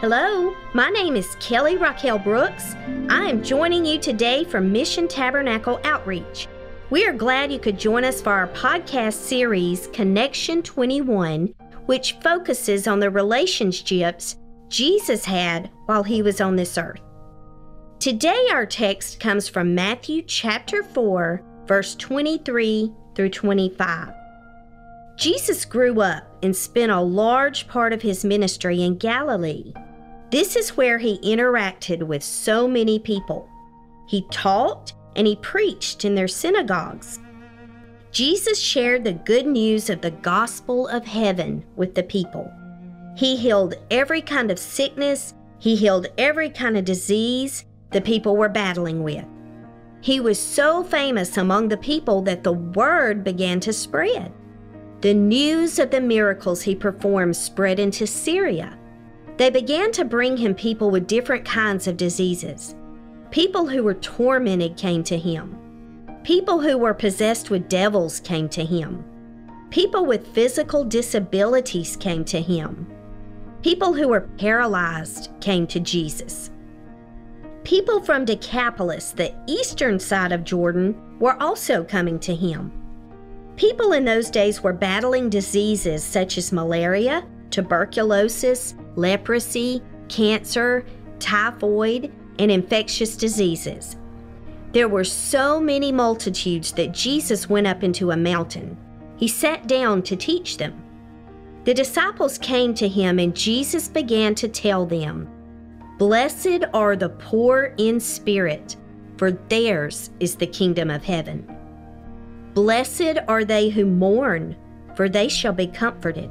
Hello, my name is Kelly Raquel Brooks. I am joining you today from Mission Tabernacle Outreach. We are glad you could join us for our podcast series, Connection 21, which focuses on the relationships Jesus had while he was on this earth. Today, our text comes from Matthew chapter 4, verse 23 through 25. Jesus grew up and spent a large part of his ministry in Galilee. This is where he interacted with so many people. He taught and he preached in their synagogues. Jesus shared the good news of the gospel of heaven with the people. He healed every kind of sickness, he healed every kind of disease the people were battling with. He was so famous among the people that the word began to spread. The news of the miracles he performed spread into Syria they began to bring him people with different kinds of diseases. People who were tormented came to him. People who were possessed with devils came to him. People with physical disabilities came to him. People who were paralyzed came to Jesus. People from Decapolis, the eastern side of Jordan, were also coming to him. People in those days were battling diseases such as malaria, tuberculosis, leprosy, cancer, typhoid, and infectious diseases. There were so many multitudes that Jesus went up into a mountain. He sat down to teach them. The disciples came to him, and Jesus began to tell them, Blessed are the poor in spirit, for theirs is the kingdom of heaven. Blessed are they who mourn, for they shall be comforted.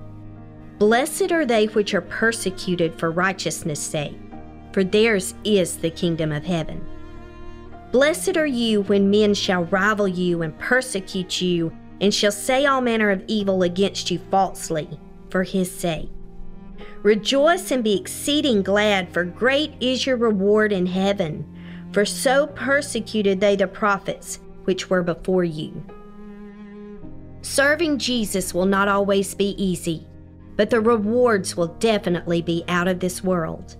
Blessed are they which are persecuted for righteousness' sake, for theirs is the kingdom of heaven. Blessed are you when men shall rival you and persecute you, and shall say all manner of evil against you falsely, for his sake. Rejoice and be exceeding glad, for great is your reward in heaven. For so persecuted they the prophets which were before you. Serving Jesus will not always be easy but the rewards will definitely be out of this world.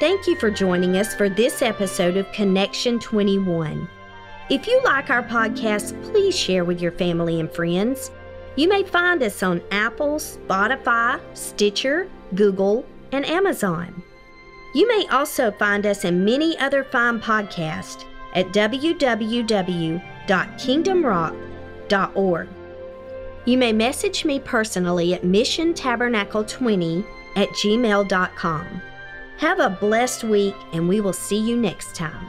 Thank you for joining us for this episode of Connection 21. If you like our podcast, please share with your family and friends. You may find us on Apple, Spotify, Stitcher, Google, and Amazon. You may also find us in many other fine podcasts at www.kingdomrock.org. You may message me personally at missiontabernacle20 at gmail.com. Have a blessed week, and we will see you next time.